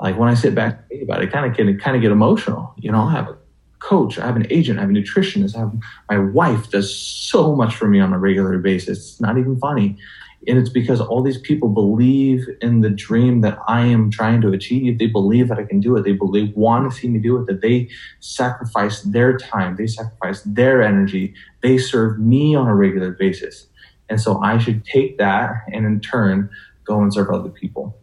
like when I sit back and think about it, I kind of get kind of get emotional. You know, I have a coach, I have an agent, I have a nutritionist, I have my wife does so much for me on a regular basis. It's not even funny. And it's because all these people believe in the dream that I am trying to achieve. They believe that I can do it. They believe, want to see me do it, that they sacrifice their time, they sacrifice their energy, they serve me on a regular basis. And so I should take that and in turn go and serve other people.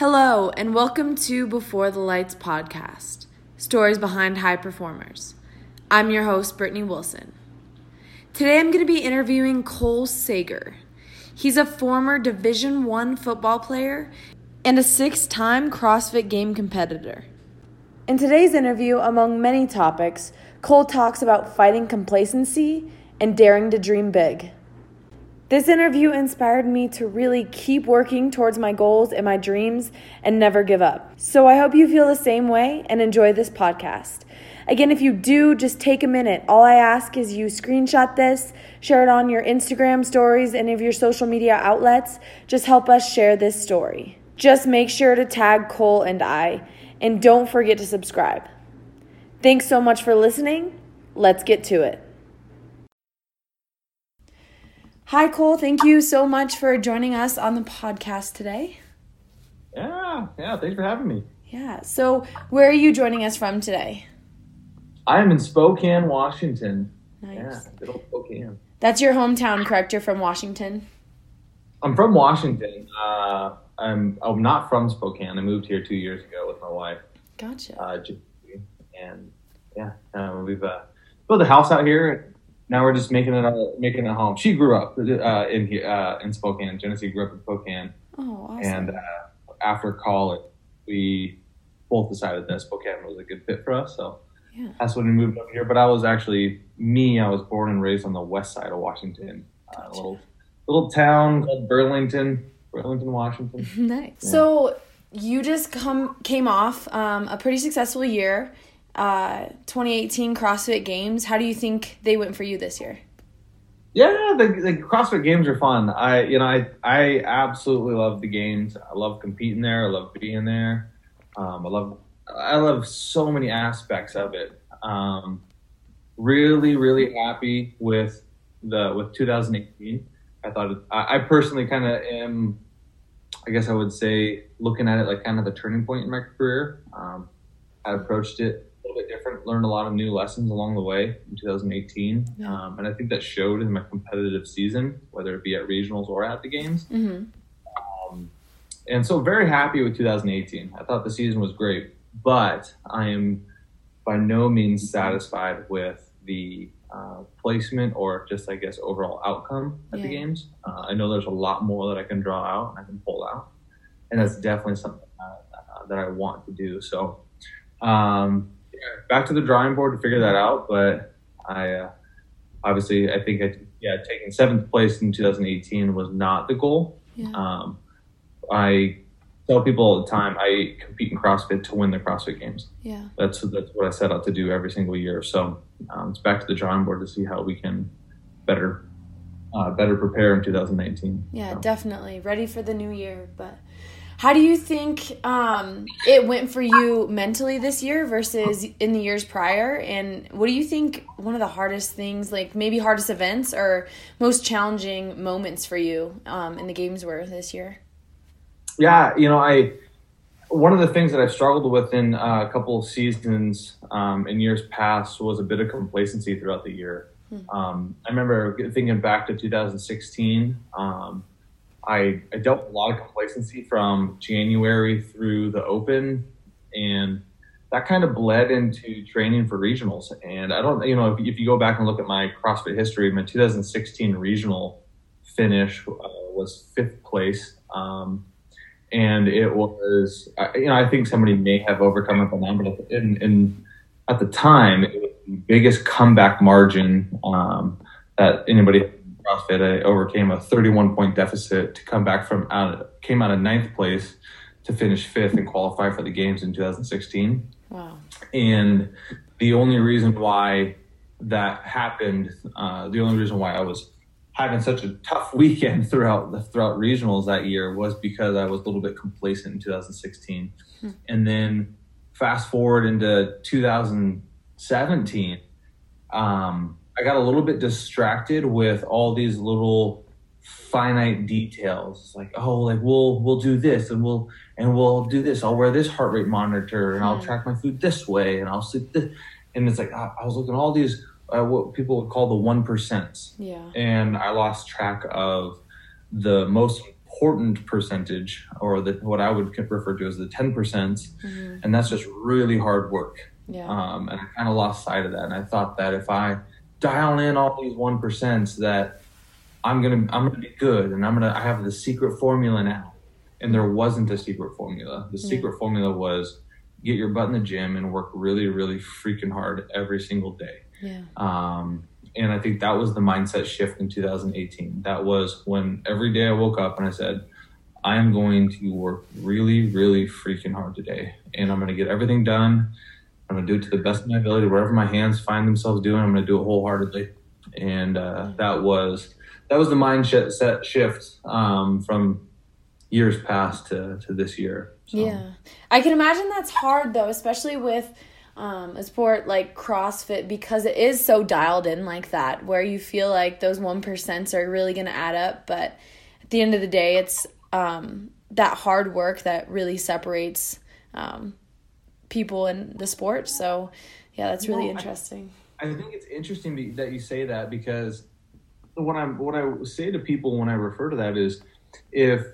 Hello, and welcome to Before the Lights podcast Stories Behind High Performers. I'm your host, Brittany Wilson. Today I'm going to be interviewing Cole Sager. He's a former Division 1 football player and a six-time CrossFit game competitor. In today's interview, among many topics, Cole talks about fighting complacency and daring to dream big. This interview inspired me to really keep working towards my goals and my dreams and never give up. So I hope you feel the same way and enjoy this podcast. Again, if you do, just take a minute. All I ask is you screenshot this, share it on your Instagram stories, and of your social media outlets. Just help us share this story. Just make sure to tag Cole and I, and don't forget to subscribe. Thanks so much for listening. Let's get to it. Hi, Cole. Thank you so much for joining us on the podcast today. Yeah, yeah. Thanks for having me. Yeah. So, where are you joining us from today? I am in Spokane, Washington. Nice. Yeah, good old Spokane. That's your hometown, correct? You're from Washington. I'm from Washington. Uh, I'm I'm not from Spokane. I moved here two years ago with my wife. Gotcha. Uh, and yeah, uh, we've uh, built a house out here now we're just making it uh, making it home. She grew up uh, in uh, in Spokane. Genesee grew up in Spokane. Oh, awesome. And uh, after college, we both decided that Spokane was a good fit for us. So yeah. that's when we moved up here. But I was actually me. I was born and raised on the west side of Washington, gotcha. a little little town called Burlington, Burlington, Washington. nice. Yeah. So you just come came off um, a pretty successful year uh, 2018 CrossFit Games. How do you think they went for you this year? Yeah, the, the CrossFit Games are fun. I you know I I absolutely love the games. I love competing there. I love being there. Um, I love I love so many aspects of it. Um, really really happy with the with 2018. I thought I, I personally kind of am. I guess I would say looking at it like kind of the turning point in my career. Um, I approached it different. Learned a lot of new lessons along the way in 2018, yeah. um, and I think that showed in my competitive season, whether it be at regionals or at the games. Mm-hmm. Um, and so, very happy with 2018. I thought the season was great, but I am by no means satisfied with the uh, placement or just, I guess, overall outcome at yeah. the games. Uh, I know there's a lot more that I can draw out and I can pull out, and that's definitely something uh, that I want to do. So. Um, back to the drawing board to figure that out. But I uh, obviously I think I yeah taking seventh place in 2018 was not the goal. Yeah. Um, I tell people all the time I compete in CrossFit to win the CrossFit Games. Yeah, that's that's what I set out to do every single year. So um, it's back to the drawing board to see how we can better uh, better prepare in 2019. Yeah, so. definitely ready for the new year, but how do you think um, it went for you mentally this year versus in the years prior? And what do you think one of the hardest things, like maybe hardest events or most challenging moments for you um, in the games were this year? Yeah, you know, I one of the things that I've struggled with in uh, a couple of seasons um, in years past was a bit of complacency throughout the year. Hmm. Um, I remember thinking back to 2016. I, I dealt a lot of complacency from January through the Open, and that kind of bled into training for regionals. And I don't, you know, if, if you go back and look at my CrossFit history, my 2016 regional finish uh, was fifth place. Um, and it was, you know, I think somebody may have overcome it by now, but in, in, at the time, it was the biggest comeback margin um, that anybody CrossFit, I overcame a 31 point deficit to come back from out, of, came out of ninth place to finish fifth and qualify for the games in 2016. Wow. And the only reason why that happened, uh, the only reason why I was having such a tough weekend throughout the throughout regionals that year was because I was a little bit complacent in 2016, hmm. and then fast forward into 2017, um, I got a little bit distracted with all these little finite details. It's like oh like we'll we'll do this and we'll and we'll do this. I'll wear this heart rate monitor and i'll hmm. track my food this way and i'll sleep this and it's like i, I was looking at all these uh, what people would call the one percents. Yeah. And i lost track of the most important percentage or the what i would refer to as the 10 percent mm-hmm. and that's just really hard work. Yeah. um, and i kind of lost sight of that. And i thought that if i dial in all these one percents that I'm gonna I'm gonna be good and I'm gonna I have the secret formula now. And there wasn't a secret formula. The secret formula was get your butt in the gym and work really, really freaking hard every single day. Yeah. Um, and I think that was the mindset shift in 2018. That was when every day I woke up and I said, I am going to work really, really freaking hard today. And I'm going to get everything done. I'm going to do it to the best of my ability. Wherever my hands find themselves doing, I'm going to do it wholeheartedly. And uh, that was that was the mindset set shift um, from years past to, to this year. So. Yeah. I can imagine that's hard though, especially with um, a sport like CrossFit because it is so dialed in like that, where you feel like those 1% are really going to add up. But at the end of the day, it's um, that hard work that really separates um, people in the sport. So, yeah, that's really well, interesting. I, I think it's interesting that you say that because what I'm what I say to people when I refer to that is if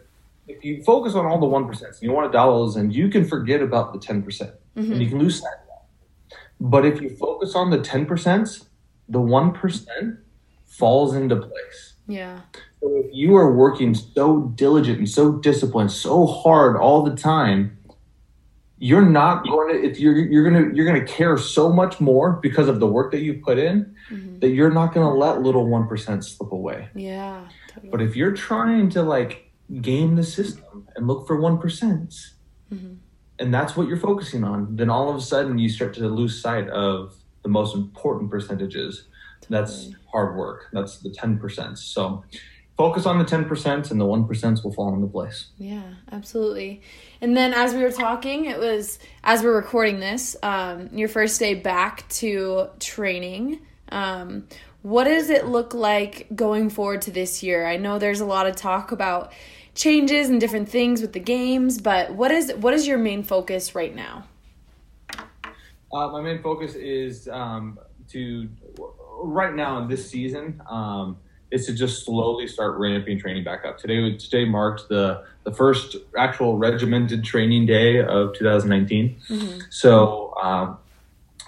if you focus on all the one percent and you want to those in, you can forget about the ten percent mm-hmm. and you can lose sight of that. But if you focus on the ten percent, the one percent falls into place. Yeah. So if you are working so diligent and so disciplined, so hard all the time, you're not going to if you're you're gonna you're gonna care so much more because of the work that you put in mm-hmm. that you're not gonna let little one percent slip away. Yeah. Totally. But if you're trying to like game the system and look for one mm-hmm. and that's what you're focusing on, then all of a sudden you start to lose sight of the most important percentages. Totally. That's hard work. That's the ten percent. So focus on the 10% and the 1% will fall into place. Yeah, absolutely. And then as we were talking, it was as we're recording this, um, your first day back to training. Um, what does it look like going forward to this year? I know there's a lot of talk about changes and different things with the games, but what is what is your main focus right now? Uh, my main focus is um, to right now in this season. Um, is to just slowly start ramping training back up. Today, today marked the the first actual regimented training day of 2019. Mm-hmm. So um,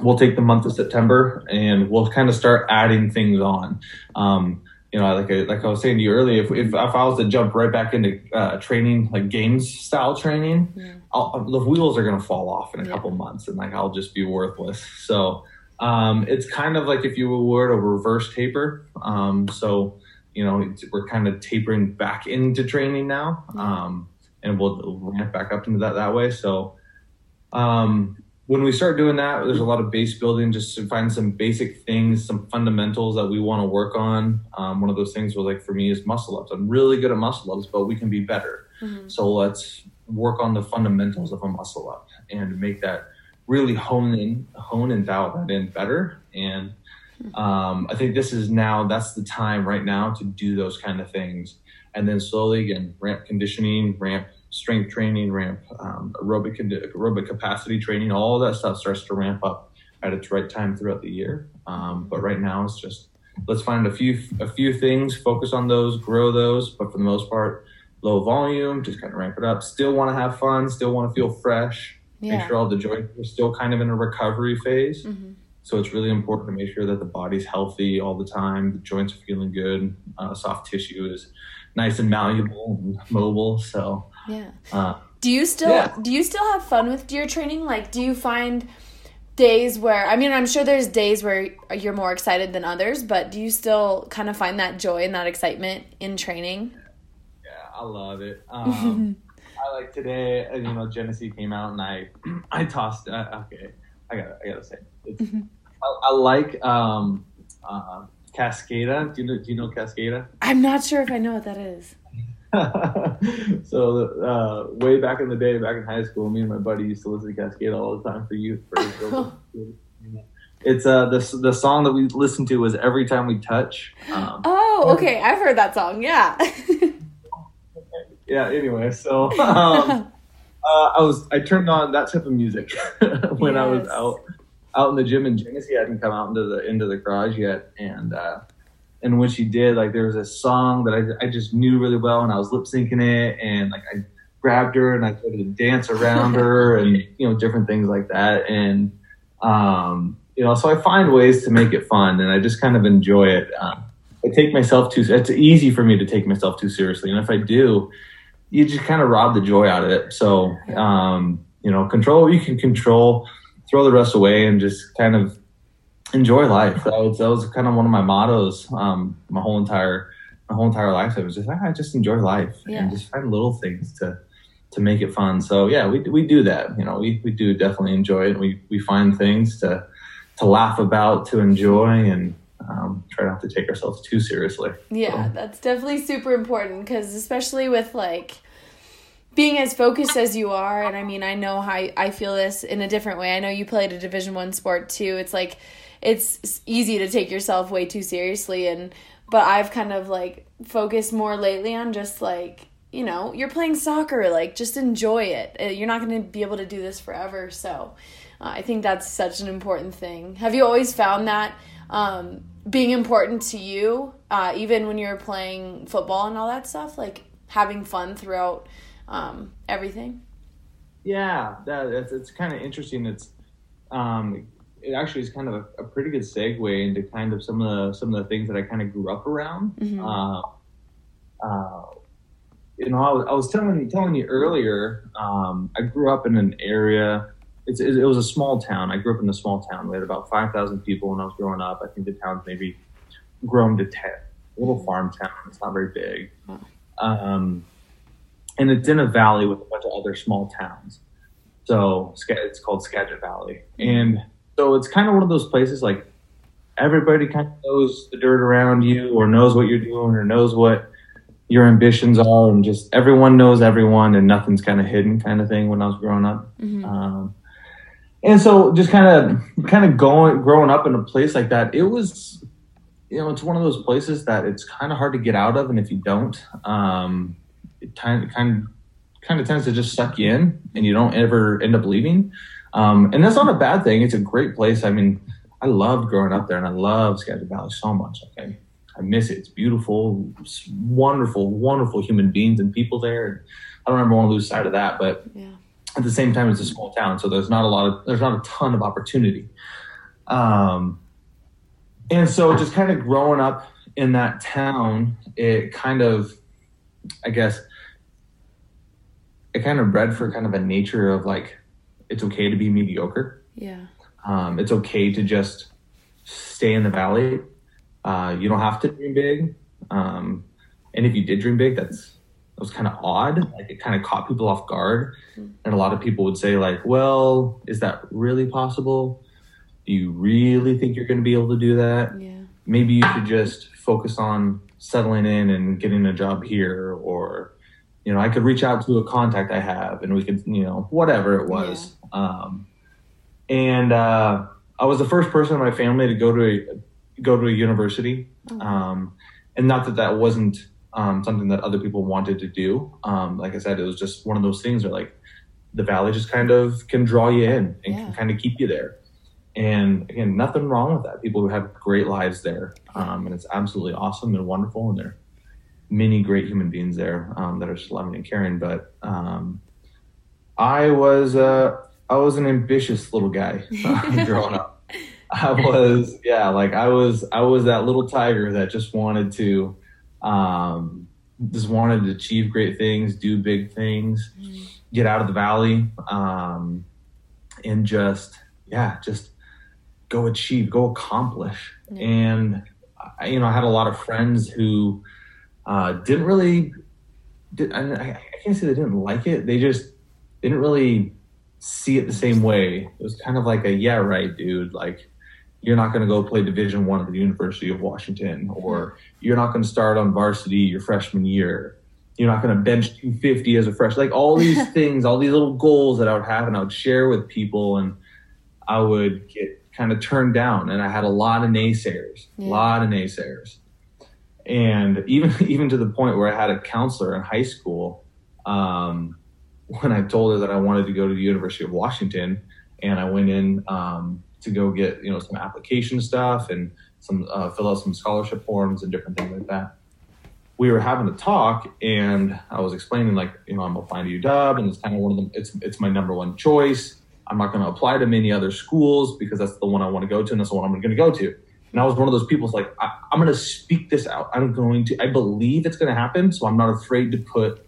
we'll take the month of September and we'll kind of start adding things on. Um, you know, like I, like I was saying to you earlier, if, if, if I was to jump right back into uh, training, like games style training, yeah. the wheels are going to fall off in a yeah. couple months and like I'll just be worthless. So um, it's kind of like if you were to reverse taper. Um, so, you know, we're kind of tapering back into training now, um, and we'll ramp back up into that that way. So, um, when we start doing that, there's a lot of base building just to find some basic things, some fundamentals that we want to work on. Um, one of those things was like for me is muscle ups. I'm really good at muscle ups, but we can be better. Mm-hmm. So let's work on the fundamentals of a muscle up and make that really hone in, hone and dial that in better. And um, I think this is now that's the time right now to do those kind of things, and then slowly again ramp conditioning, ramp strength training, ramp um, aerobic aerobic capacity training. All that stuff starts to ramp up at its right time throughout the year. Um, but right now it's just let's find a few a few things, focus on those, grow those. But for the most part, low volume, just kind of ramp it up. Still want to have fun, still want to feel fresh yeah. make sure all the joints are still kind of in a recovery phase. Mm-hmm. So it's really important to make sure that the body's healthy all the time, the joints are feeling good, uh, soft tissue is nice and malleable and mobile. So yeah. Uh, do you still yeah. do you still have fun with your training? Like, do you find days where I mean, I'm sure there's days where you're more excited than others, but do you still kind of find that joy and that excitement in training? Yeah, I love it. Um, I like today, you know, Genesee came out and I, I tossed. Uh, okay, I got, I gotta say, mm-hmm. I, I, like um, uh, Cascada. Do you know? Do you know Cascada? I'm not sure if I know what that is. so uh, way back in the day, back in high school, me and my buddy used to listen to Cascada all the time for youth. For it's uh the the song that we listened to was every time we touch. Um, oh, okay, I've heard that song. Yeah. yeah. Anyway, so um, uh, I was I turned on that type of music when yes. I was out out in the gym, and Genesee hadn't come out into the into the garage yet, and. uh and when she did, like there was a song that I, I just knew really well, and I was lip syncing it, and like I grabbed her and I started to dance around her, and you know different things like that, and um, you know, so I find ways to make it fun, and I just kind of enjoy it. Um, I take myself too. It's easy for me to take myself too seriously, and if I do, you just kind of rob the joy out of it. So, um, you know, control what you can control, throw the rest away, and just kind of enjoy life. That was that was kind of one of my mottos. Um, my whole entire my whole entire life. I was just I just enjoy life yeah. and just find little things to to make it fun. So yeah, we we do that. You know, we we do definitely enjoy it. We we find things to to laugh about, to enjoy, and um, try not to take ourselves too seriously. Yeah, so. that's definitely super important because especially with like being as focused as you are and i mean i know how i feel this in a different way i know you played a division one sport too it's like it's easy to take yourself way too seriously and but I've kind of like focused more lately on just like you know you're playing soccer like just enjoy it uh, you're not going to be able to do this forever so uh, I think that's such an important thing have you always found that um, being important to you uh, even when you're playing football and all that stuff like having fun throughout um, everything yeah that, it's, it's kind of interesting it's um, it actually is kind of a, a, pretty good segue into kind of some of the some of the things that I kind of grew up around. Mm-hmm. Uh, uh, you know, I was, I was, telling telling you earlier. Um, I grew up in an area. It's, it, it was a small town. I grew up in a small town. We had about five thousand people when I was growing up. I think the town's maybe grown to ten. A little farm town. It's not very big. Um, and it's in a valley with a bunch of other small towns. So it's called Skagit Valley, and so it's kind of one of those places like everybody kind of knows the dirt around you or knows what you're doing or knows what your ambitions are and just everyone knows everyone and nothing's kind of hidden kind of thing when I was growing up. Mm-hmm. Um, and so just kind of kind of going growing up in a place like that, it was you know it's one of those places that it's kind of hard to get out of, and if you don't, um, it kind of kind of kind of tends to just suck you in, and you don't ever end up leaving. Um, and that's not a bad thing. It's a great place. I mean, I loved growing up there and I love Skagit Valley so much. Okay. I miss it. It's beautiful, it's wonderful, wonderful human beings and people there. I don't ever want to lose sight of that, but yeah. At the same time, it's a small town, so there's not a lot of there's not a ton of opportunity. Um, and so just kind of growing up in that town, it kind of, I guess, it kind of bred for kind of a nature of like it's okay to be mediocre. Yeah. Um, it's okay to just stay in the valley. Uh, you don't have to dream big. Um, and if you did dream big, that's that was kind of odd. Like it kind of caught people off guard. Mm-hmm. And a lot of people would say, like, well, is that really possible? Do you really think you're going to be able to do that? Yeah. Maybe you should just focus on settling in and getting a job here or you know, I could reach out to a contact I have and we could, you know, whatever it was. Yeah. Um, and uh, I was the first person in my family to go to a, go to a university. Oh. Um, and not that that wasn't um, something that other people wanted to do. Um, like I said, it was just one of those things where like the valley just kind of can draw you in and yeah. can kind of keep you there. And again, nothing wrong with that. People who have great lives there, um, and it's absolutely awesome and wonderful, and there are many great human beings there um, that are just loving and caring. But um, I was uh, I was an ambitious little guy uh, growing up. I was yeah, like I was I was that little tiger that just wanted to um, just wanted to achieve great things, do big things, mm-hmm. get out of the valley, um, and just yeah, just go achieve, go accomplish. Mm-hmm. And I, you know, I had a lot of friends who uh, didn't really, did, I, I can't say they didn't like it. They just didn't really see it the same way. It was kind of like a, yeah, right, dude. Like, you're not going to go play Division One at the University of Washington, or you're not going to start on varsity your freshman year. You're not going to bench 250 as a fresh. Like all these things, all these little goals that I would have, and I would share with people, and I would get kind of turned down. And I had a lot of naysayers, a Yeah. lot of naysayers, and even even to the point where I had a counselor in high school. Um, when I told her that I wanted to go to the University of Washington, and I went in um, to go get you know some application stuff and some uh, fill out some scholarship forms and different things like that. We were having a talk, and I was explaining like you know I'm applying to UW, and it's kind of one of them. It's it's my number one choice. I'm not going to apply to many other schools because that's the one I want to go to, and that's the one I'm going to go to. And I was one of those people. who's like I, I'm going to speak this out. I'm going to. I believe it's going to happen, so I'm not afraid to put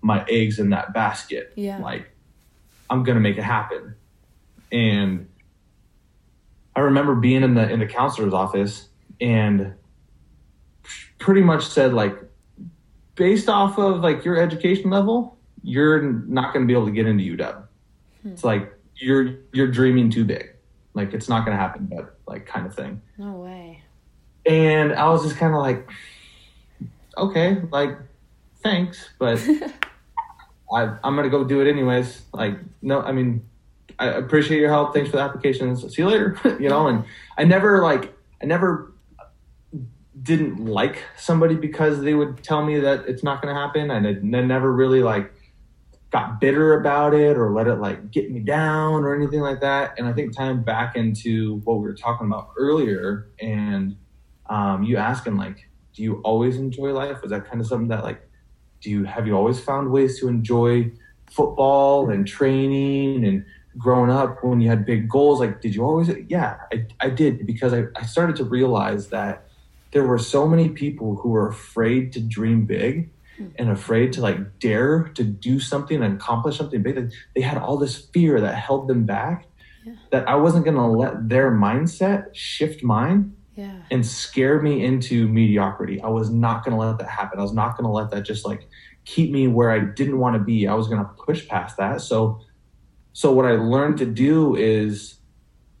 my eggs in that basket. Yeah. Like I'm going to make it happen. And I remember being in the in the counselor's office and pretty much said like based off of like your education level, you're not going to be able to get into UW. Hmm. It's like you're you're dreaming too big. Like it's not going to happen, but like kind of thing. No way. And I was just kind of like, okay, like, thanks, but I, I'm gonna go do it anyways. Like, no, I mean, I appreciate your help. Thanks for the applications. See you later. you know, and I never like, I never didn't like somebody because they would tell me that it's not gonna happen, and I never really like got bitter about it or let it like get me down or anything like that. And I think tying back into what we were talking about earlier, and um, you asking like, do you always enjoy life? Was that kind of something that like, do you have you always found ways to enjoy football and training and growing up when you had big goals? Like, did you always? Yeah, I, I did because I, I started to realize that there were so many people who were afraid to dream big hmm. and afraid to like dare to do something and accomplish something big. Like, they had all this fear that held them back. Yeah. That I wasn't going to let their mindset shift mine Yeah. and scare me into mediocrity. I was not going to let that happen. I was not going to let that just like keep me where I didn't want to be. I was going to push past that. So, so what I learned to do is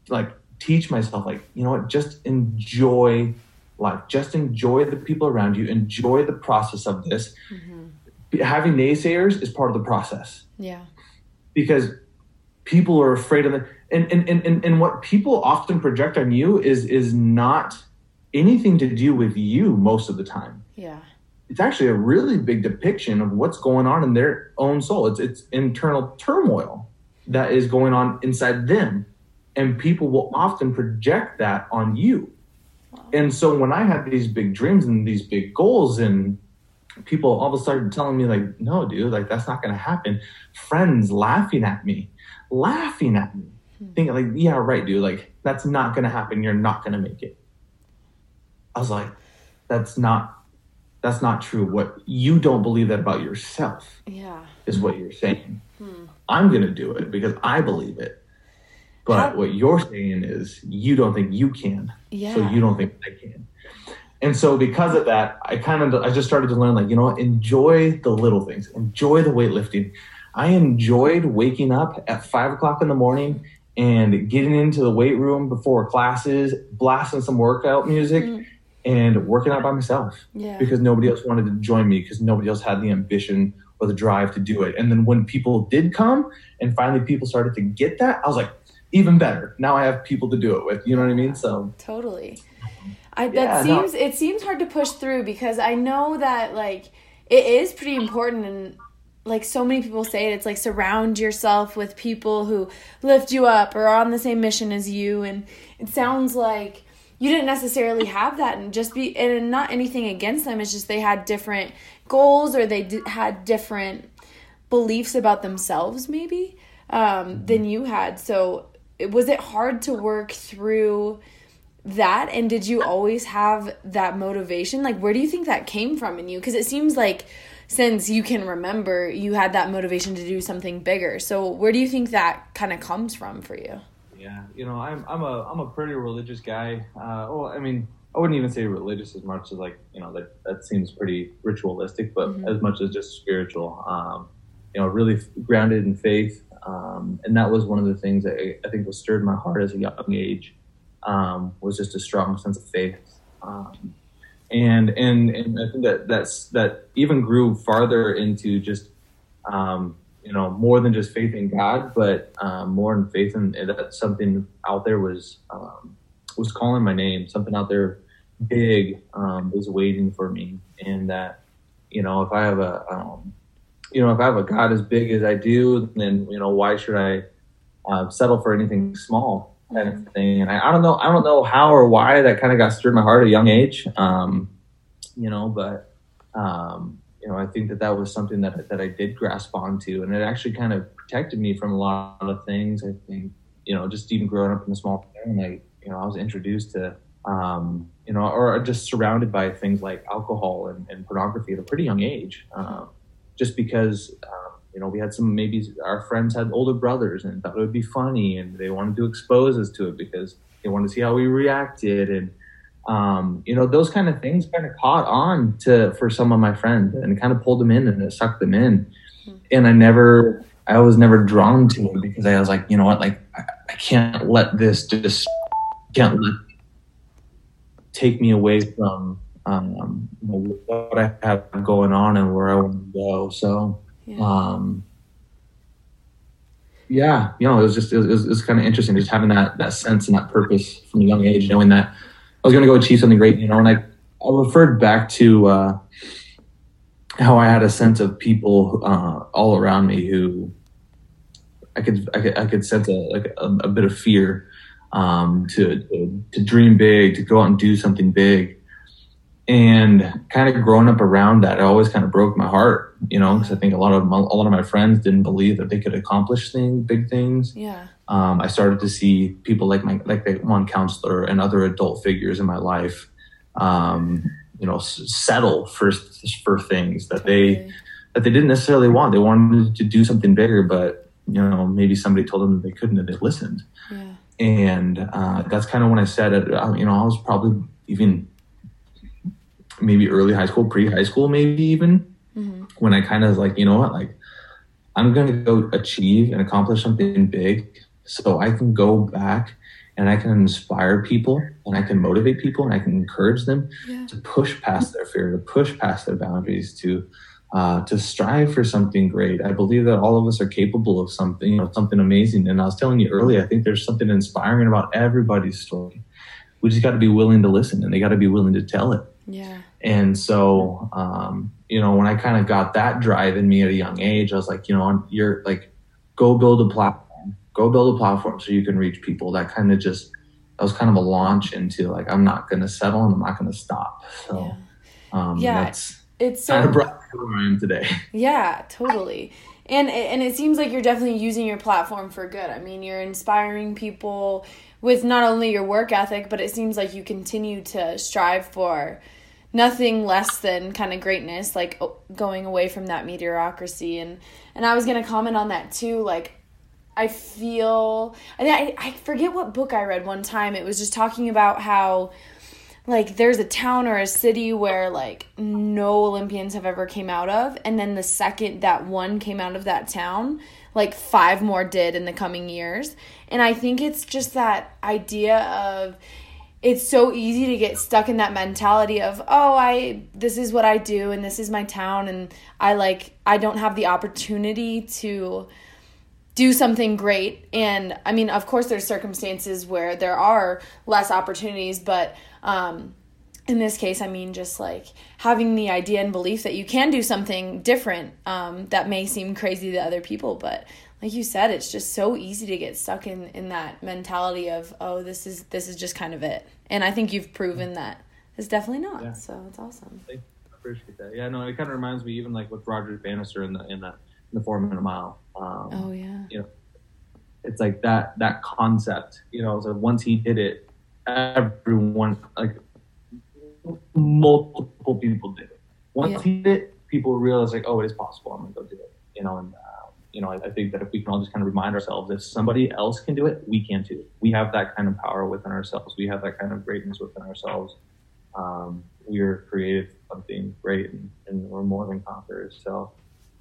like teach myself, like, you know what, just enjoy life. Just enjoy the people around you. Enjoy the process of this. Mm-hmm. Having naysayers is part of the process Yeah. because people are afraid of it and, and, and, and, and what people often project on you is is not anything to do with you most of the time Yeah. it's actually a really big depiction of what's going on in their own soul it's it's internal turmoil that is going on inside them. And people will often project that on you. And so when i had these big dreams and these big goals and people all of a sudden telling me like no dude like that's not going to happen. Friends laughing at me laughing at me. Hmm. Thinking like yeah right dude like that's not going to happen. You're not going to make it. I was like that's not that's not true what you don't believe that about yourself Yeah. is what you're saying i'm going to do it because i believe it but How- what you're saying is you don't think you can Yeah. so you don't think I can. And so because of that, I kind of I just started to learn like you know enjoy the little things, enjoy the weightlifting. I enjoyed waking up at five o'clock in the morning and getting into the weight room before classes, blasting some workout music, Mm. And working out by myself Yeah. because nobody else wanted to join me because nobody else had the ambition or the drive to do it. And then when people did come and finally people started to get that, I was like, even better. Now I have people to do it with. You know what I mean? So Totally. I that Yeah, no. seems it seems hard to push through because I know that like it is pretty important and like so many people say it it's like surround yourself with people who lift you up or are on the same mission as you and it sounds like you didn't necessarily have that and just be and not anything against them it's just they had different goals or they d- had different beliefs about themselves maybe um, than you had. So it- was it hard to work through that? And did you always have that motivation? Like where do you think that came from in you? Because it seems like since you can remember you had that motivation to do something bigger. So where do you think that kind of comes from for you Yeah, you know, I'm I'm a I'm a pretty religious guy. Uh, well, I mean, I wouldn't even say religious as much as like you know that that seems pretty ritualistic, but Mhm. as much as just spiritual. Um, you know, really f- grounded in faith, um, and that was one of the things that I, I think was stirred my heart as a young age. um, was just a strong sense of faith. Um, and, and, and I think that that's, that even grew farther into just, um, you know, more than just faith in God, but um, more in faith in that something out there was, um, was calling my name, something out there big um, was waiting for me. And that, you know, if I have a, um, you know, if I have a God as big as I do, then, you know, why should I uh, settle for anything small kind of thing? And I, I, don't know, I don't know how or why that kind of got stirred in my heart at a young age, um, you know, but, um, you know, I think that that was something that, that I did grasp onto and it actually kind of protected me from a lot of things. I think, you know, just even growing up in a small town, I, you know, I was introduced to, um, you know, or just surrounded by things like alcohol and, and pornography at a pretty young age. Um, just because um, you know we had some maybe our friends had older brothers and thought it would be funny and they wanted to expose us to it because they wanted to see how we reacted and um, you know those kind of things kind of caught on to for some of my friends and kind of pulled them in and it sucked them in mm-hmm. and i never i was never drawn to it because i was like you know what like i, I can't let this just can't let take me away from um, what I have going on and where I want to go. So, yeah. um, yeah, you know, it was just it was, it was kind of interesting just having that that sense and that purpose from a young age, knowing that I was going to go achieve something great. You know, and I I referred back to uh, how I had a sense of people uh, all around me who I could I could, I could sense a like a, a bit of fear um, to, to to dream big, to go out and do something big and kind of growing up around that, it always kind of broke my heart, you know, because I think a lot of my, a lot of my friends didn't believe that they could accomplish things, big things. Yeah. Um, I started to see people like my like the one counselor and other adult figures in my life, um, you know, s- settle for for things that totally. they that they didn't necessarily want. They wanted to do something bigger, but you know, maybe somebody told them that they couldn't, and they listened. Yeah. And uh, that's kind of when I said, it, you know, I was probably even maybe early high school, pre high school, maybe even mm-hmm. when I kind of like, you know what, like I'm going to go achieve and accomplish something big so I can go back and I can inspire people and I can motivate people and I can encourage them yeah. to push past their fear, to push past their boundaries, to uh, to strive for something great. I believe that all of us are capable of something, you know, something amazing. And I was telling you earlier, I think there's something inspiring about everybody's story. We just got to be willing to listen and they got to be willing to tell it. Yeah. And so, um, you know, when I kind of got that drive in me at a young age, I was like, you know, you're like, go build a platform, go build a platform so you can reach people. That kind of just, that was kind of a launch into like, I'm not going to settle and I'm not going to stop. So, yeah. Um, yeah. that's it's so, kind of brought where I am today. Yeah, totally. And, and it seems like you're definitely using your platform for good. I mean, you're inspiring people with not only your work ethic, but it seems like you continue to strive for nothing less than kind of greatness like going away from that mediocrity and and I was going to comment on that too like I feel I I forget what book I read one time. It was just talking about how like there's a town or a city where like no Olympians have ever came out of. And then the second that one came out of that town like five more did in the coming years. And I think it's just that idea of it's so easy to get stuck in that mentality of oh i this is what i do and this is my town and i like i don't have the opportunity to do something great. And i mean of course there's circumstances where there are less opportunities but um in this case i mean just like having the idea and belief that you can do something different um, that may seem crazy to other people but like you said, it's just so easy to get stuck in in that mentality of oh, this is this is just kind of it. And I think you've proven that it's definitely not. Yeah. So it's awesome. I appreciate that. Yeah, no, it kind of reminds me even like with Roger Bannister in the in the in the four minute mile. Um, oh yeah. You know, it's like that that concept. You know, so once he did it, everyone like multiple people did it. Once yeah. he did it, people realized like, oh, it is possible. I'm gonna go do it. You know, and you know, I, I, think that if we can all just kind of remind ourselves, if somebody else can do it, we can too. We have that kind of power within ourselves. We have that kind of greatness within ourselves. Um, we are created something great, and, and, we're more than conquerors. So,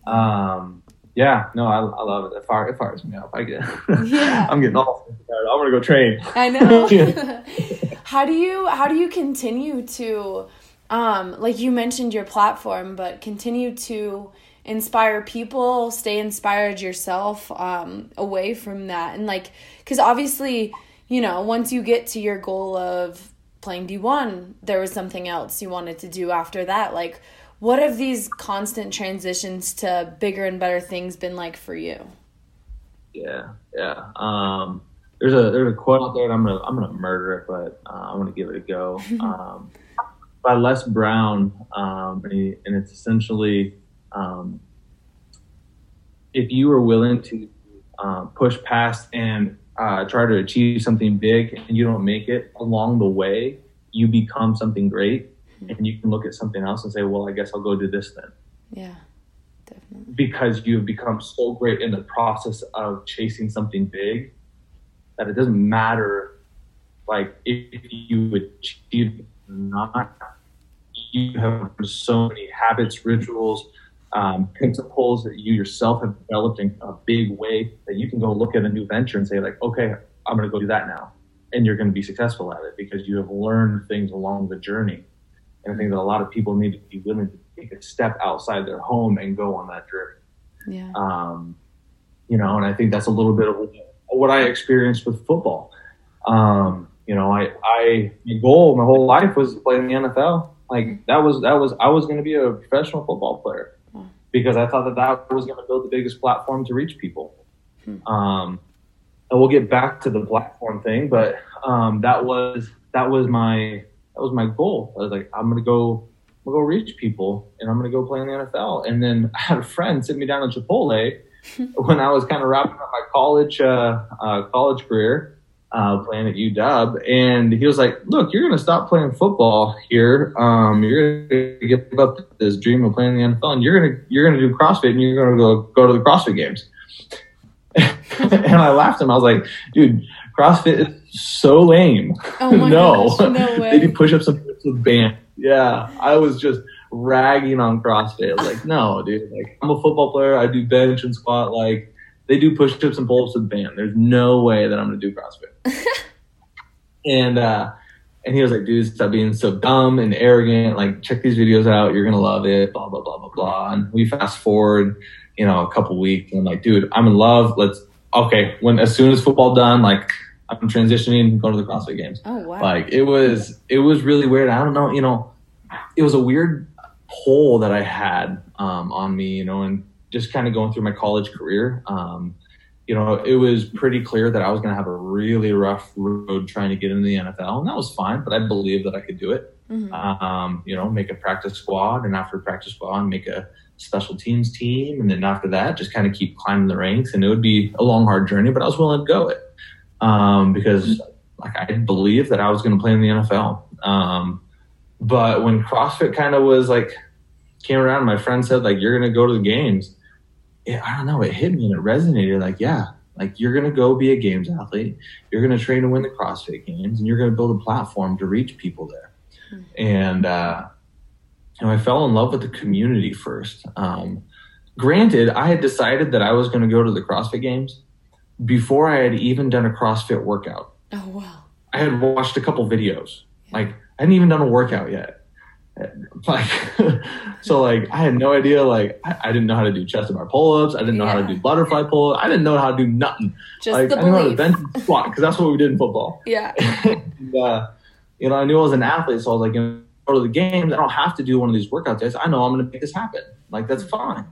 um, yeah, no, I, I love it. It, fire, it fires me up. I get, yeah. I'm getting all. I'm gonna go train. I know. how do you how do you continue to, um, like you mentioned your platform, but continue to inspire people, stay inspired yourself, um, away from that, and like, because obviously, you know, once you get to your goal of playing D1, there was something else you wanted to do after that, like what have these constant transitions to bigger and better things been like for you? Yeah, yeah. Um, there's a there's a quote out there. I'm gonna I'm gonna murder it, but uh, I'm gonna give it a go. Um, by Les Brown, um, and, he, and, it's essentially um, if you are willing to uh, push past and uh, try to achieve something big and you don't make it along the way, you become something great and you can look at something else and say, well, I guess I'll go do this then. Yeah, definitely. Because you've become so great in the process of chasing something big that it doesn't matter, like if you achieve or not. You have so many habits, rituals, um, principles that you yourself have developed in a big way that you can go look at a new venture and say like, okay, I'm going to go do that now, and you're going to be successful at it because you have learned things along the journey and I think that a lot of people need to be willing to take a step outside their home and go on that journey. Yeah. Um, you know, and I think that's a little bit of what I experienced with football. Um, you know, I, I, my goal my whole life was to play in the NFL. Like that was, that was, I was going to be a professional football player because I thought that that was going to build the biggest platform to reach people. Hmm. Um, and we'll get back to the platform thing, but um, that was, that was my, that was my goal. I was like, I'm gonna go, I'm gonna go reach people, and I'm gonna go play in the NFL. And then I had a friend sit me down at Chipotle when I was kind of wrapping up my college uh, uh, college career, uh, playing at UW, and he was like, "Look, you're gonna stop playing football here. Um, you're gonna give up this dream of playing the NFL, and you're gonna you're gonna do CrossFit, and you're gonna go go to the CrossFit Games." and I laughed at him. I was like, "Dude, CrossFit is so lame. Oh no, gosh, no way. they do push-ups with band. Yeah, I was just ragging on CrossFit. Like, no, dude. Like, I'm a football player. I do bench and squat. Like, they do push-ups and pull-ups with band. There's no way that I'm gonna do CrossFit. and uh, and he was like, dude, stop being so dumb and arrogant. Like, check these videos out. You're gonna love it. Blah blah blah blah blah. And we fast forward, you know, a couple weeks, and I'm like, dude, I'm in love. Let's okay. When as soon as football done, like I'm transitioning, going to the CrossFit Games. Oh wow! Like it was, it was really weird. I don't know, you know, it was a weird pull that I had um, on me, you know, and just kind of going through my college career. Um, you know, it was pretty clear that I was going to have a really rough road trying to get into the NFL, and that was fine. But I believed that I could do it. Mm-hmm. Um, you know, make a practice squad, and after practice squad, make a special teams team, and then after that, just kind of keep climbing the ranks. And it would be a long, hard journey, but I was willing to go it um, because like I believed that I was going to play in the NFL. Um, but when CrossFit kind of was like came around, my friend said like you're going to go to the games. It, I don't know, it hit me and it resonated. Like yeah, like you're going to go be a games athlete. You're going to train to win the CrossFit Games, and you're going to build a platform to reach people there. Mm-hmm. And uh, you know, I fell in love with the community first. Um, granted, I had decided that I was going to go to the CrossFit Games before I had even done a CrossFit workout. Oh wow! I had watched a couple videos. Yeah. Like I hadn't even done a workout yet. Like so, like I had no idea. Like I, I didn't know how to do chest and bar pull-ups. I didn't know yeah. how to do butterfly pull. I didn't know how to do nothing. Just like the I knew how to bench and squat because that's what we did in football. Yeah. and, uh, you know, I knew I was an athlete, so I was like, you know, go to the games. I don't have to do one of these workout days. I know I'm going to make this happen. Like that's fine.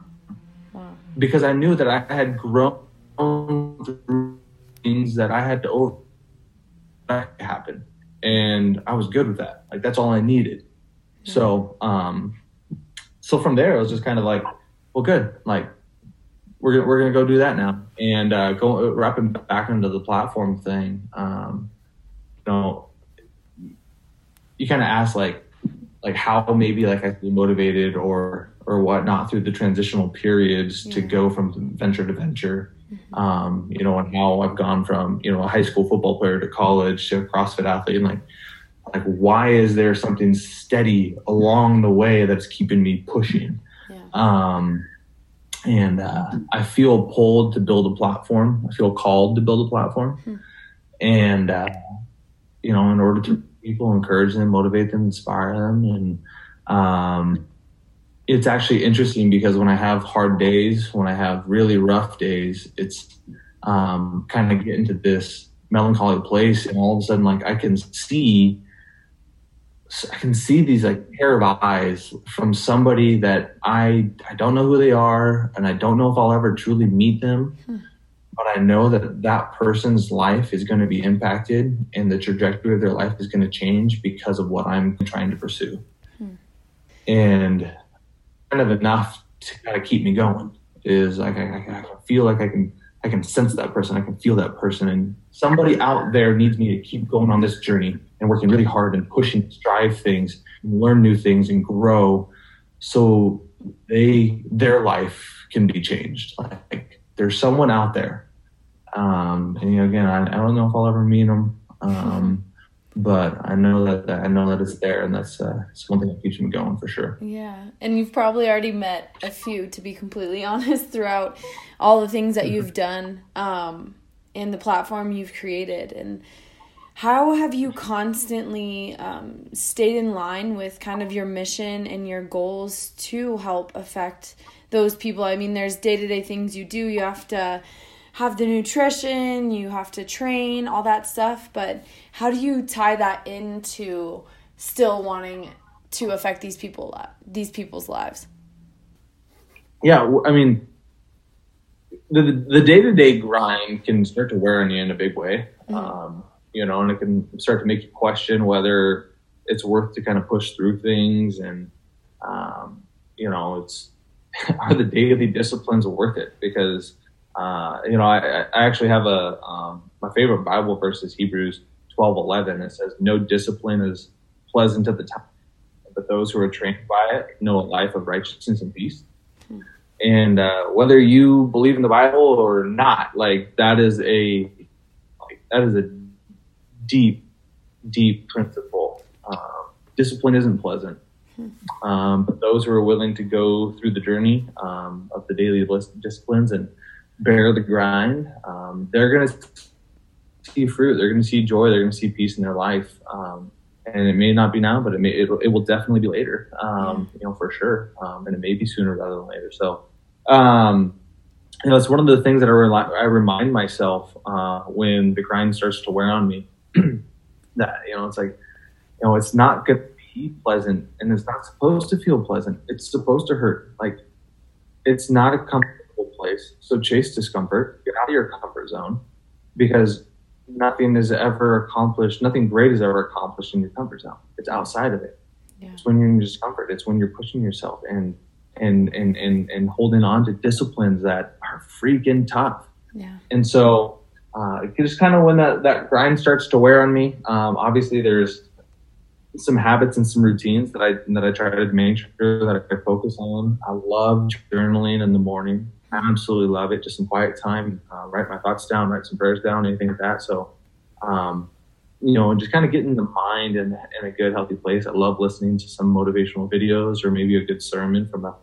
Wow. Because I knew that I had grown through things that I had to over happen. And I was good with that. Like that's all I needed. So um so from there it was just kind of like, well good. Like we're gonna, we're gonna go do that now and uh, go wrapping back into the platform thing. Um, you know, you kind of ask like like how maybe like I feel motivated or or whatnot through the transitional periods yeah. to go from venture to venture um, you know, and how I've gone from, you know, a high school football player to college to a CrossFit athlete. And like, like, why is there something steady along the way that's keeping me pushing? Yeah. Um, and uh, I feel pulled to build a platform. I feel called to build a platform, hmm. and uh, you know, in order to people, encourage them, motivate them, inspire them, and um, it's actually interesting because when I have hard days, when I have really rough days, it's um, kind of get into this melancholy place, and all of a sudden, like I can see I can see these like pair of eyes from somebody that I I don't know who they are, and I don't know if I'll ever truly meet them. Hmm. But I know that that person's life is going to be impacted, and the trajectory of their life is going to change because of what I'm trying to pursue. Hmm. And kind of enough to kind of keep me going is like I, I, I feel like I can I can sense that person, I can feel that person, and somebody out there needs me to keep going on this journey and working really hard and pushing, strive things, and learn new things, and grow, so they their life can be changed. Like there's someone out there, um, and you know, again, I, I, don't know if I'll ever meet them, um, but I know that, that, I know that it's there, and that's uh, it's one thing that keeps me going for sure. Yeah, and you've probably already met a few, to be completely honest, throughout all the things that you've done. Um, and the platform you've created and how have you constantly um, stayed in line with kind of your mission and your goals to help affect those people i mean there's day-to-day things you do you have to have the nutrition you have to train all that stuff but how do you tie that into still wanting to affect these people these people's lives yeah i mean the the day to day grind can start to wear on you in a big way. Mm-hmm. Um, you know, and it can start to make you question whether it's worth to kind of push through things, and um, you know, it's are the daily disciplines worth it? Because uh, you know, I, I actually have a um, my favorite Bible verse is Hebrews twelve eleven. It says, "No discipline is pleasant at the time, but those who are trained by it know a life of righteousness and peace." and uh, whether you believe in the Bible or not, like that is a like, that is a deep, deep principle. Um, discipline isn't pleasant, um, but those who are willing to go through the journey um, of the daily disciplines and bear the grind, um, they're going to see fruit. They're going to see joy. They're going to see peace in their life. Um, and it may not be now, but it may it, it will definitely be later. Um, you know for sure, and it may be sooner rather than later. So um, you know, it's one of the things that I, re- I remind myself uh, when the grind starts to wear on me. that you know, it's like, you know, it's not going to be pleasant, and it's not supposed to feel pleasant. It's supposed to hurt. Like, it's not a comfortable place. So chase discomfort. Get out of your comfort zone, because nothing is ever accomplished. Nothing great is ever accomplished in your comfort zone. It's outside of it. Yeah. It's when you're in discomfort. It's when you're pushing yourself and and and and, and holding on to disciplines that are freaking tough. Yeah. And so uh, just kind of when that, that grind starts to wear on me, um, obviously there's some habits and some routines that I that I try to make sure that I focus on. I love journaling in the morning. I absolutely love it. Just some quiet time, uh, write my thoughts down, write some prayers down, anything like that. So, um, you know, just kind of getting the mind in, in a good, healthy place. I love listening to some motivational videos or maybe a good sermon from a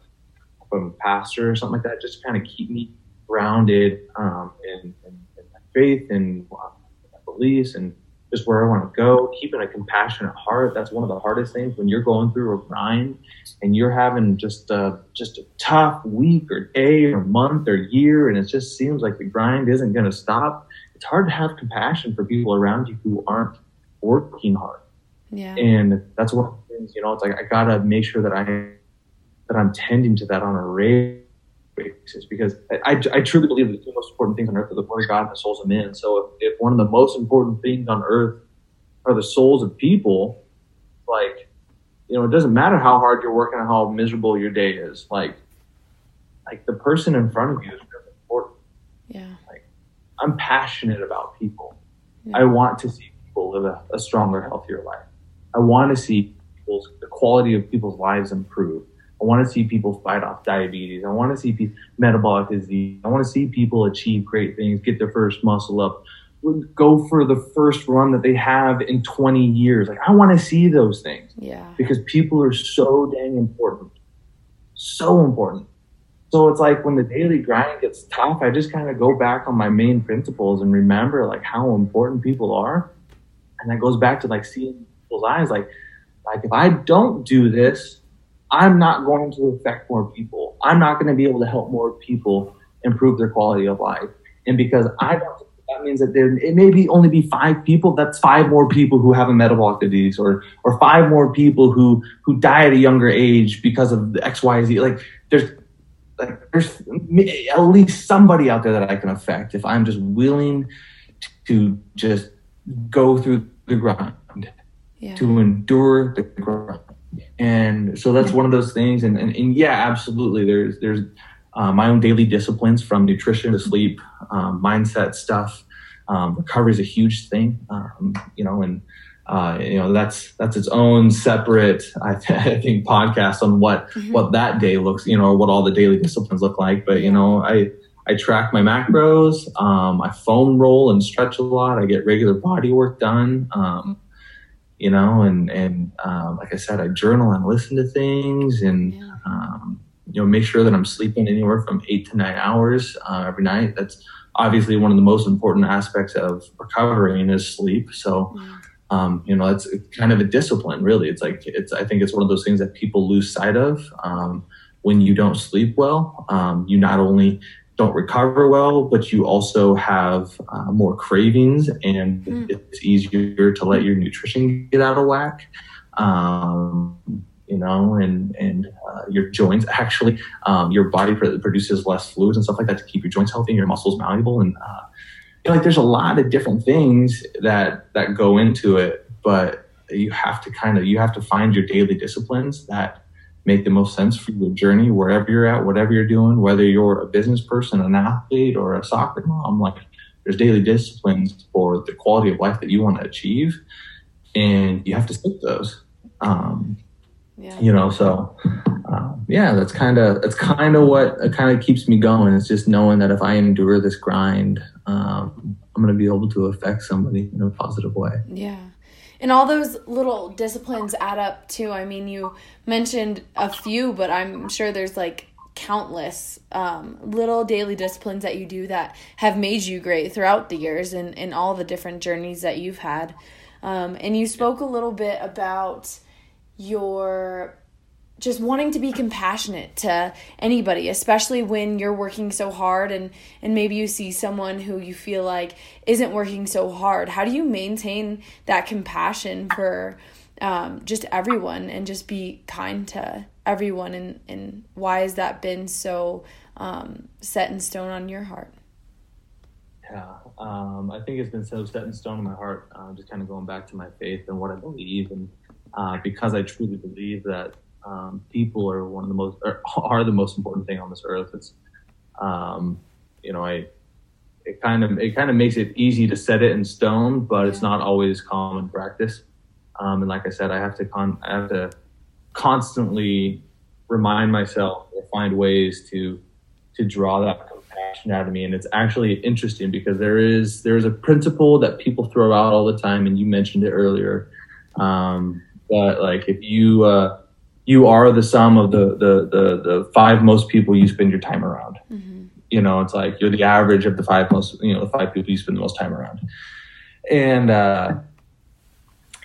from a pastor or something like that, just kind of keep me grounded um, in, in, in, my faith and uh, my beliefs and just where I want to go. Keeping a compassionate heart. That's one of the hardest things when you're going through a grind and you're having just a, just a tough week or day or month or year, and it just seems like the grind isn't going to stop. It's hard to have compassion for people around you who aren't working hard. Yeah. And that's one of the things, you know, it's like I gotta make sure that I that I'm tending to that on a regular basis because I, I, truly believe that the two most important things on earth are the word of God and the souls of men. So if, if one of the most important things on earth are the souls of people, like, you know, it doesn't matter how hard you're working or how miserable your day is. Like, like the person in front of you is really important. Yeah. Like, I'm passionate about people. Yeah. I want to see people live a, a stronger, healthier life. I want to see people's, the quality of people's lives improve. I want to see people fight off diabetes. I want to see people, metabolic disease. I want to see people achieve great things, get their first muscle up, go for the first run that they have in 20 years. Like I want to see those things. Yeah. Because people are so dang important. So important. so it's like when the daily grind gets tough, I just kind of go back on my main principles and remember like how important people are. And that goes back to like seeing people's eyes. Like, like if I don't do this, I'm not going to affect more people. I'm not going to be able to help more people improve their quality of life. And because I don't, that means that there it may be only be five people. That's five more people who have a metabolic disease, or or five more people who who die at a younger age because of the X Y Z. Like there's like there's at least somebody out there that I can affect if I'm just willing to just go through the grind, yeah. to endure the grind. And so that's one of those things. And, and, and yeah, absolutely. There's, there's uh, my own daily disciplines from nutrition to sleep, um, mindset stuff. Um, recovery is a huge thing, um, you know, and uh, you know that's that's its own separate I, th- I think podcast on what mm-hmm. what that day looks you know or what all the daily disciplines look like but you know I I track my macros um, I foam roll and stretch a lot I get regular body work done um, you know and and um, like I said I journal and listen to things and yeah. Um, you know make sure that I'm sleeping anywhere from eight to nine hours uh, every night that's obviously one of the most important aspects of recovering is sleep so yeah um, you know, it's kind of a discipline, really. It's like it's. I think it's one of those things that people lose sight of um, when you don't sleep well. Um, you not only don't recover well, but you also have uh, more cravings, and mm. it's easier to let your nutrition get out of whack. Um, you know, and and uh, your joints actually, um, your body produces less fluids and stuff like that to keep your joints healthy and your muscles malleable, and uh, like there's a lot of different things that that go into it, but you have to kind of you have to find your daily disciplines that make the most sense for your journey wherever you're at, whatever you're doing, whether you're a business person, an athlete, or a soccer mom. Like there's daily disciplines for the quality of life that you want to achieve, and you have to stick those. Um, yeah. You know, so um, yeah, that's kind of that's kind of what kind of keeps me going. It's just knowing that if I endure this grind, um, I'm going to be able to affect somebody in a positive way. Yeah. And all those little disciplines add up too. I mean, you mentioned a few, but I'm sure there's like countless um, little daily disciplines that you do that have made you great throughout the years and, and all the different journeys that you've had. Um, and you spoke a little bit about your just wanting to be compassionate to anybody especially when you're working so hard and and maybe you see someone who you feel like isn't working so hard. How do you maintain that compassion for um, just everyone and just be kind to everyone? And and why has that been so um, set in stone on your heart? Yeah um, i think it's been so set in stone in my heart uh, just kind of going back to my faith and what i believe and uh, because i truly believe that um, people are one of the most are, the most important thing on this earth. It's um, you know I it kind of it kind of makes it easy to set it in stone, but it's not always common practice. Um, and like I said, I have to con- I have to constantly remind myself or find ways to to draw that compassion out of me. And it's actually interesting because there is there is a principle that people throw out all the time, and you mentioned it earlier. Um, but like if you uh, you are the sum of the the the, the five most people you spend your time around. Mm-hmm. You know, it's like you're the average of the five most you know the five people you spend the most time around, and uh,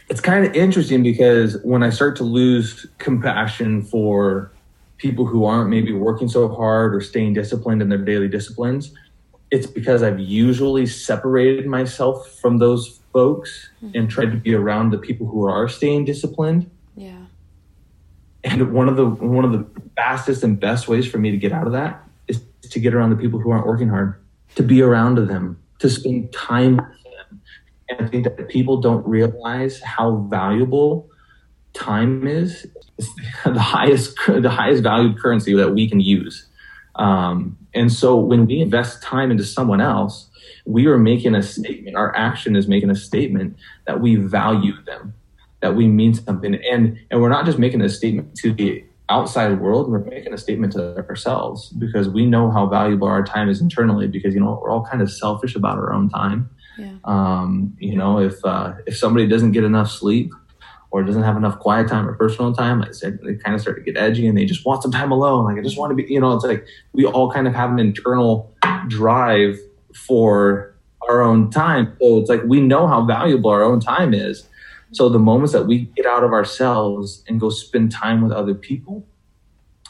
it's kind of interesting because when I start to lose compassion for people who aren't maybe working so hard or staying disciplined in their daily disciplines, it's because I've usually separated myself from those folks mm-hmm. and tried to be around the people who are staying disciplined. And one of the one of the fastest and best ways for me to get out of that is to get around the people who aren't working hard, to be around them, to spend time with them. And I think that people don't realize how valuable time is. It's the highest the highest valued currency that we can use. Um, and so when we invest time into someone else, we are making a statement. Our action is making a statement that we value them that we mean something and and we're not just making a statement to the outside world we're making a statement to ourselves because we know how valuable our time is internally because you know we're all kind of selfish about our own time yeah. um, you know if uh, if somebody doesn't get enough sleep or doesn't have enough quiet time or personal time, like they kind of start to get edgy and they just want some time alone. Like I just want to be, you know, it's like we all kind of have an internal drive for our own time. So it's like we know how valuable our own time is. So the moments that we get out of ourselves and go spend time with other people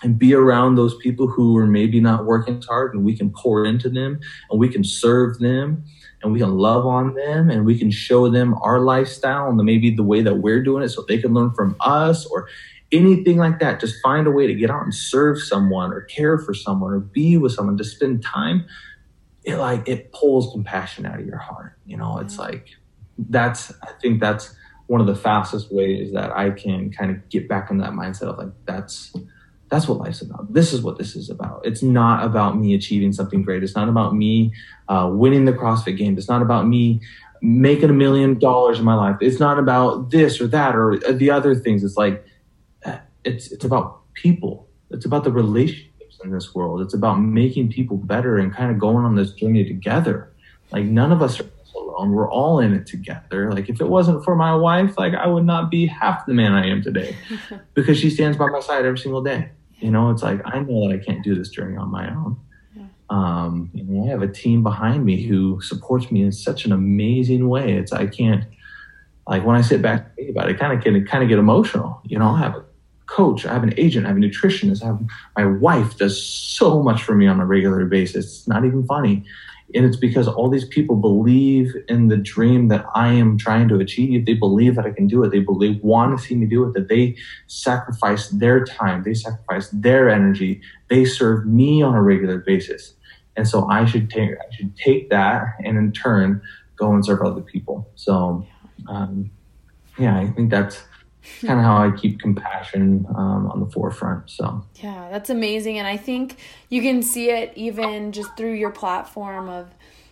and be around those people who are maybe not working as hard and we can pour into them and we can serve them and we can love on them and we can show them our lifestyle and maybe the way that we're doing it so they can learn from us or anything like that. Just find a way to get out and serve someone or care for someone or be with someone to spend time. It like it pulls compassion out of your heart. You know, it's like that's I think that's one of the fastest ways that I can kind of get back in that mindset of like that's that's what life's about. This is what this is about. It's not about me achieving something great. It's not about me uh, winning the CrossFit Games. It's not about me making a million dollars in my life. It's not about this or that or the other things. It's like uh, it's it's about people. It's about the relationships in this world. It's about making people better and kind of going on this journey together. Like none of us are alone. We're all in it together. Like if it wasn't for my wife, like I would not be half the man I am today because she stands by my side every single day. You know, it's like I know that I can't do this journey on my own. Um, know, I have a team behind me who supports me in such an amazing way. It's I can't like when I sit back and think about it, kind of can kind of get emotional. You know, I have a coach, I have an agent, I have a nutritionist, I have my wife does so much for me on a regular basis. It's not even funny. And it's because all these people believe in the dream that I am trying to achieve. They believe that I can do it. They believe, want to see me do it, that they sacrifice their time, they sacrifice their energy, they serve me on a regular basis. And so I should take, I should take that and in turn go and serve other people. So, um, yeah, I think that's, kind of how I keep compassion um, on the forefront. So yeah, that's amazing, and I think you can see it even just through your platform of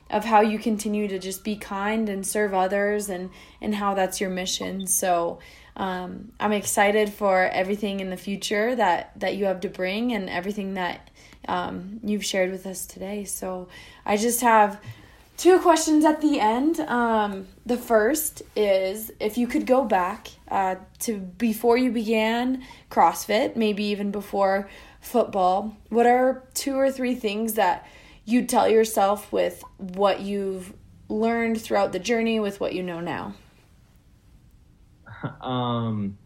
of how you continue to just be kind and serve others, and and how that's your mission. So. Um, I'm excited for everything in the future that that you have to bring and everything that um, you've shared with us today. So I just have two questions at the end. Um, the first is if you could go back uh, to before you began CrossFit, maybe even before football, what are two or three things that you'd tell yourself with what you've learned throughout the journey with what you know now? Um,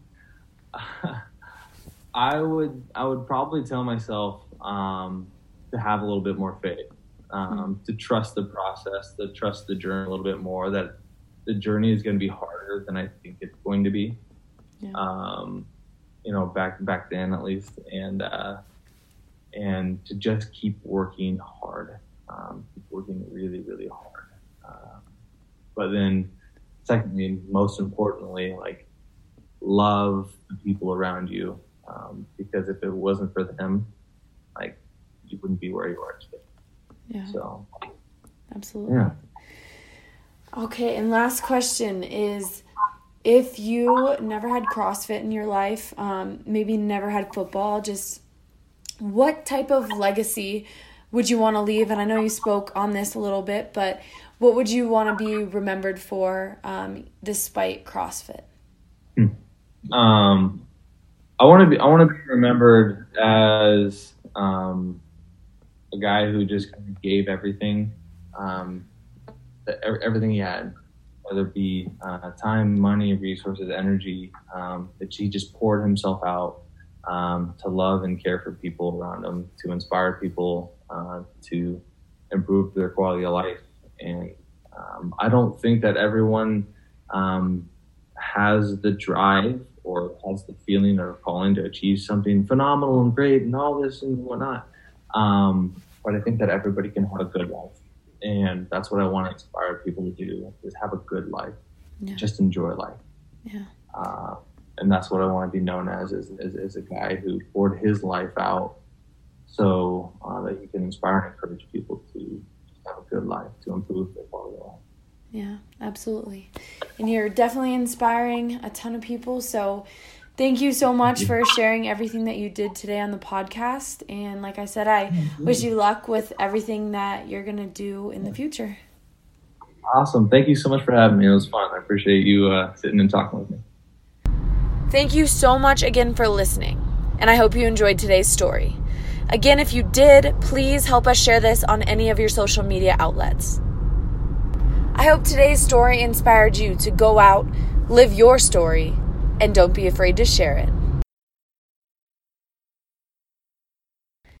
I would I would probably tell myself um, to have a little bit more faith um, mm-hmm. to trust the process, to trust the journey a little bit more. That the journey is going to be harder than I think it's going to be. Yeah. Um, you know, back back then at least, and uh, and to just keep working hard, um, keep working really really hard. Uh, but then, secondly, most importantly, like love the people around you, um, because if it wasn't for them, like you wouldn't be where you are today. Yeah. So. Absolutely. Yeah. Okay, and last question is if you never had CrossFit in your life, um, maybe never had football, just what type of legacy would you want to leave? And I know you spoke on this a little bit, but what would you want to be remembered for um, despite CrossFit? Hmm. Um, I want to be I want to be remembered as um, a guy who just kind of gave everything, um, everything he had, whether it be uh, time, money, resources, energy, um, that he just poured himself out um, to love and care for people around him, to inspire people uh, to improve their quality of life. And um, I don't think that everyone um, has the drive or has the feeling or calling to achieve something phenomenal and great and all this and whatnot. Um, but I think that everybody can have a good life. And that's what I want to inspire people to do is have a good life. Yeah. Just enjoy life. Yeah. Uh, and that's what I want to be known as, is, is, is a guy who poured his life out so uh, that he can inspire and encourage people to have a good life, to improve their quality of life. Yeah, absolutely. And you're definitely inspiring a ton of people. So Thank you so much for sharing everything that you did today on the podcast. And like I said, I wish you luck with everything that you're going to do in the future. Awesome. Thank you so much for having me. It was fun. I appreciate you uh, sitting and talking with me. Thank you so much again for listening, and I hope you enjoyed today's story. Again, if you did, please help us share this on any of your social media outlets. I hope today's story inspired you to go out, live your story, and don't be afraid to share it.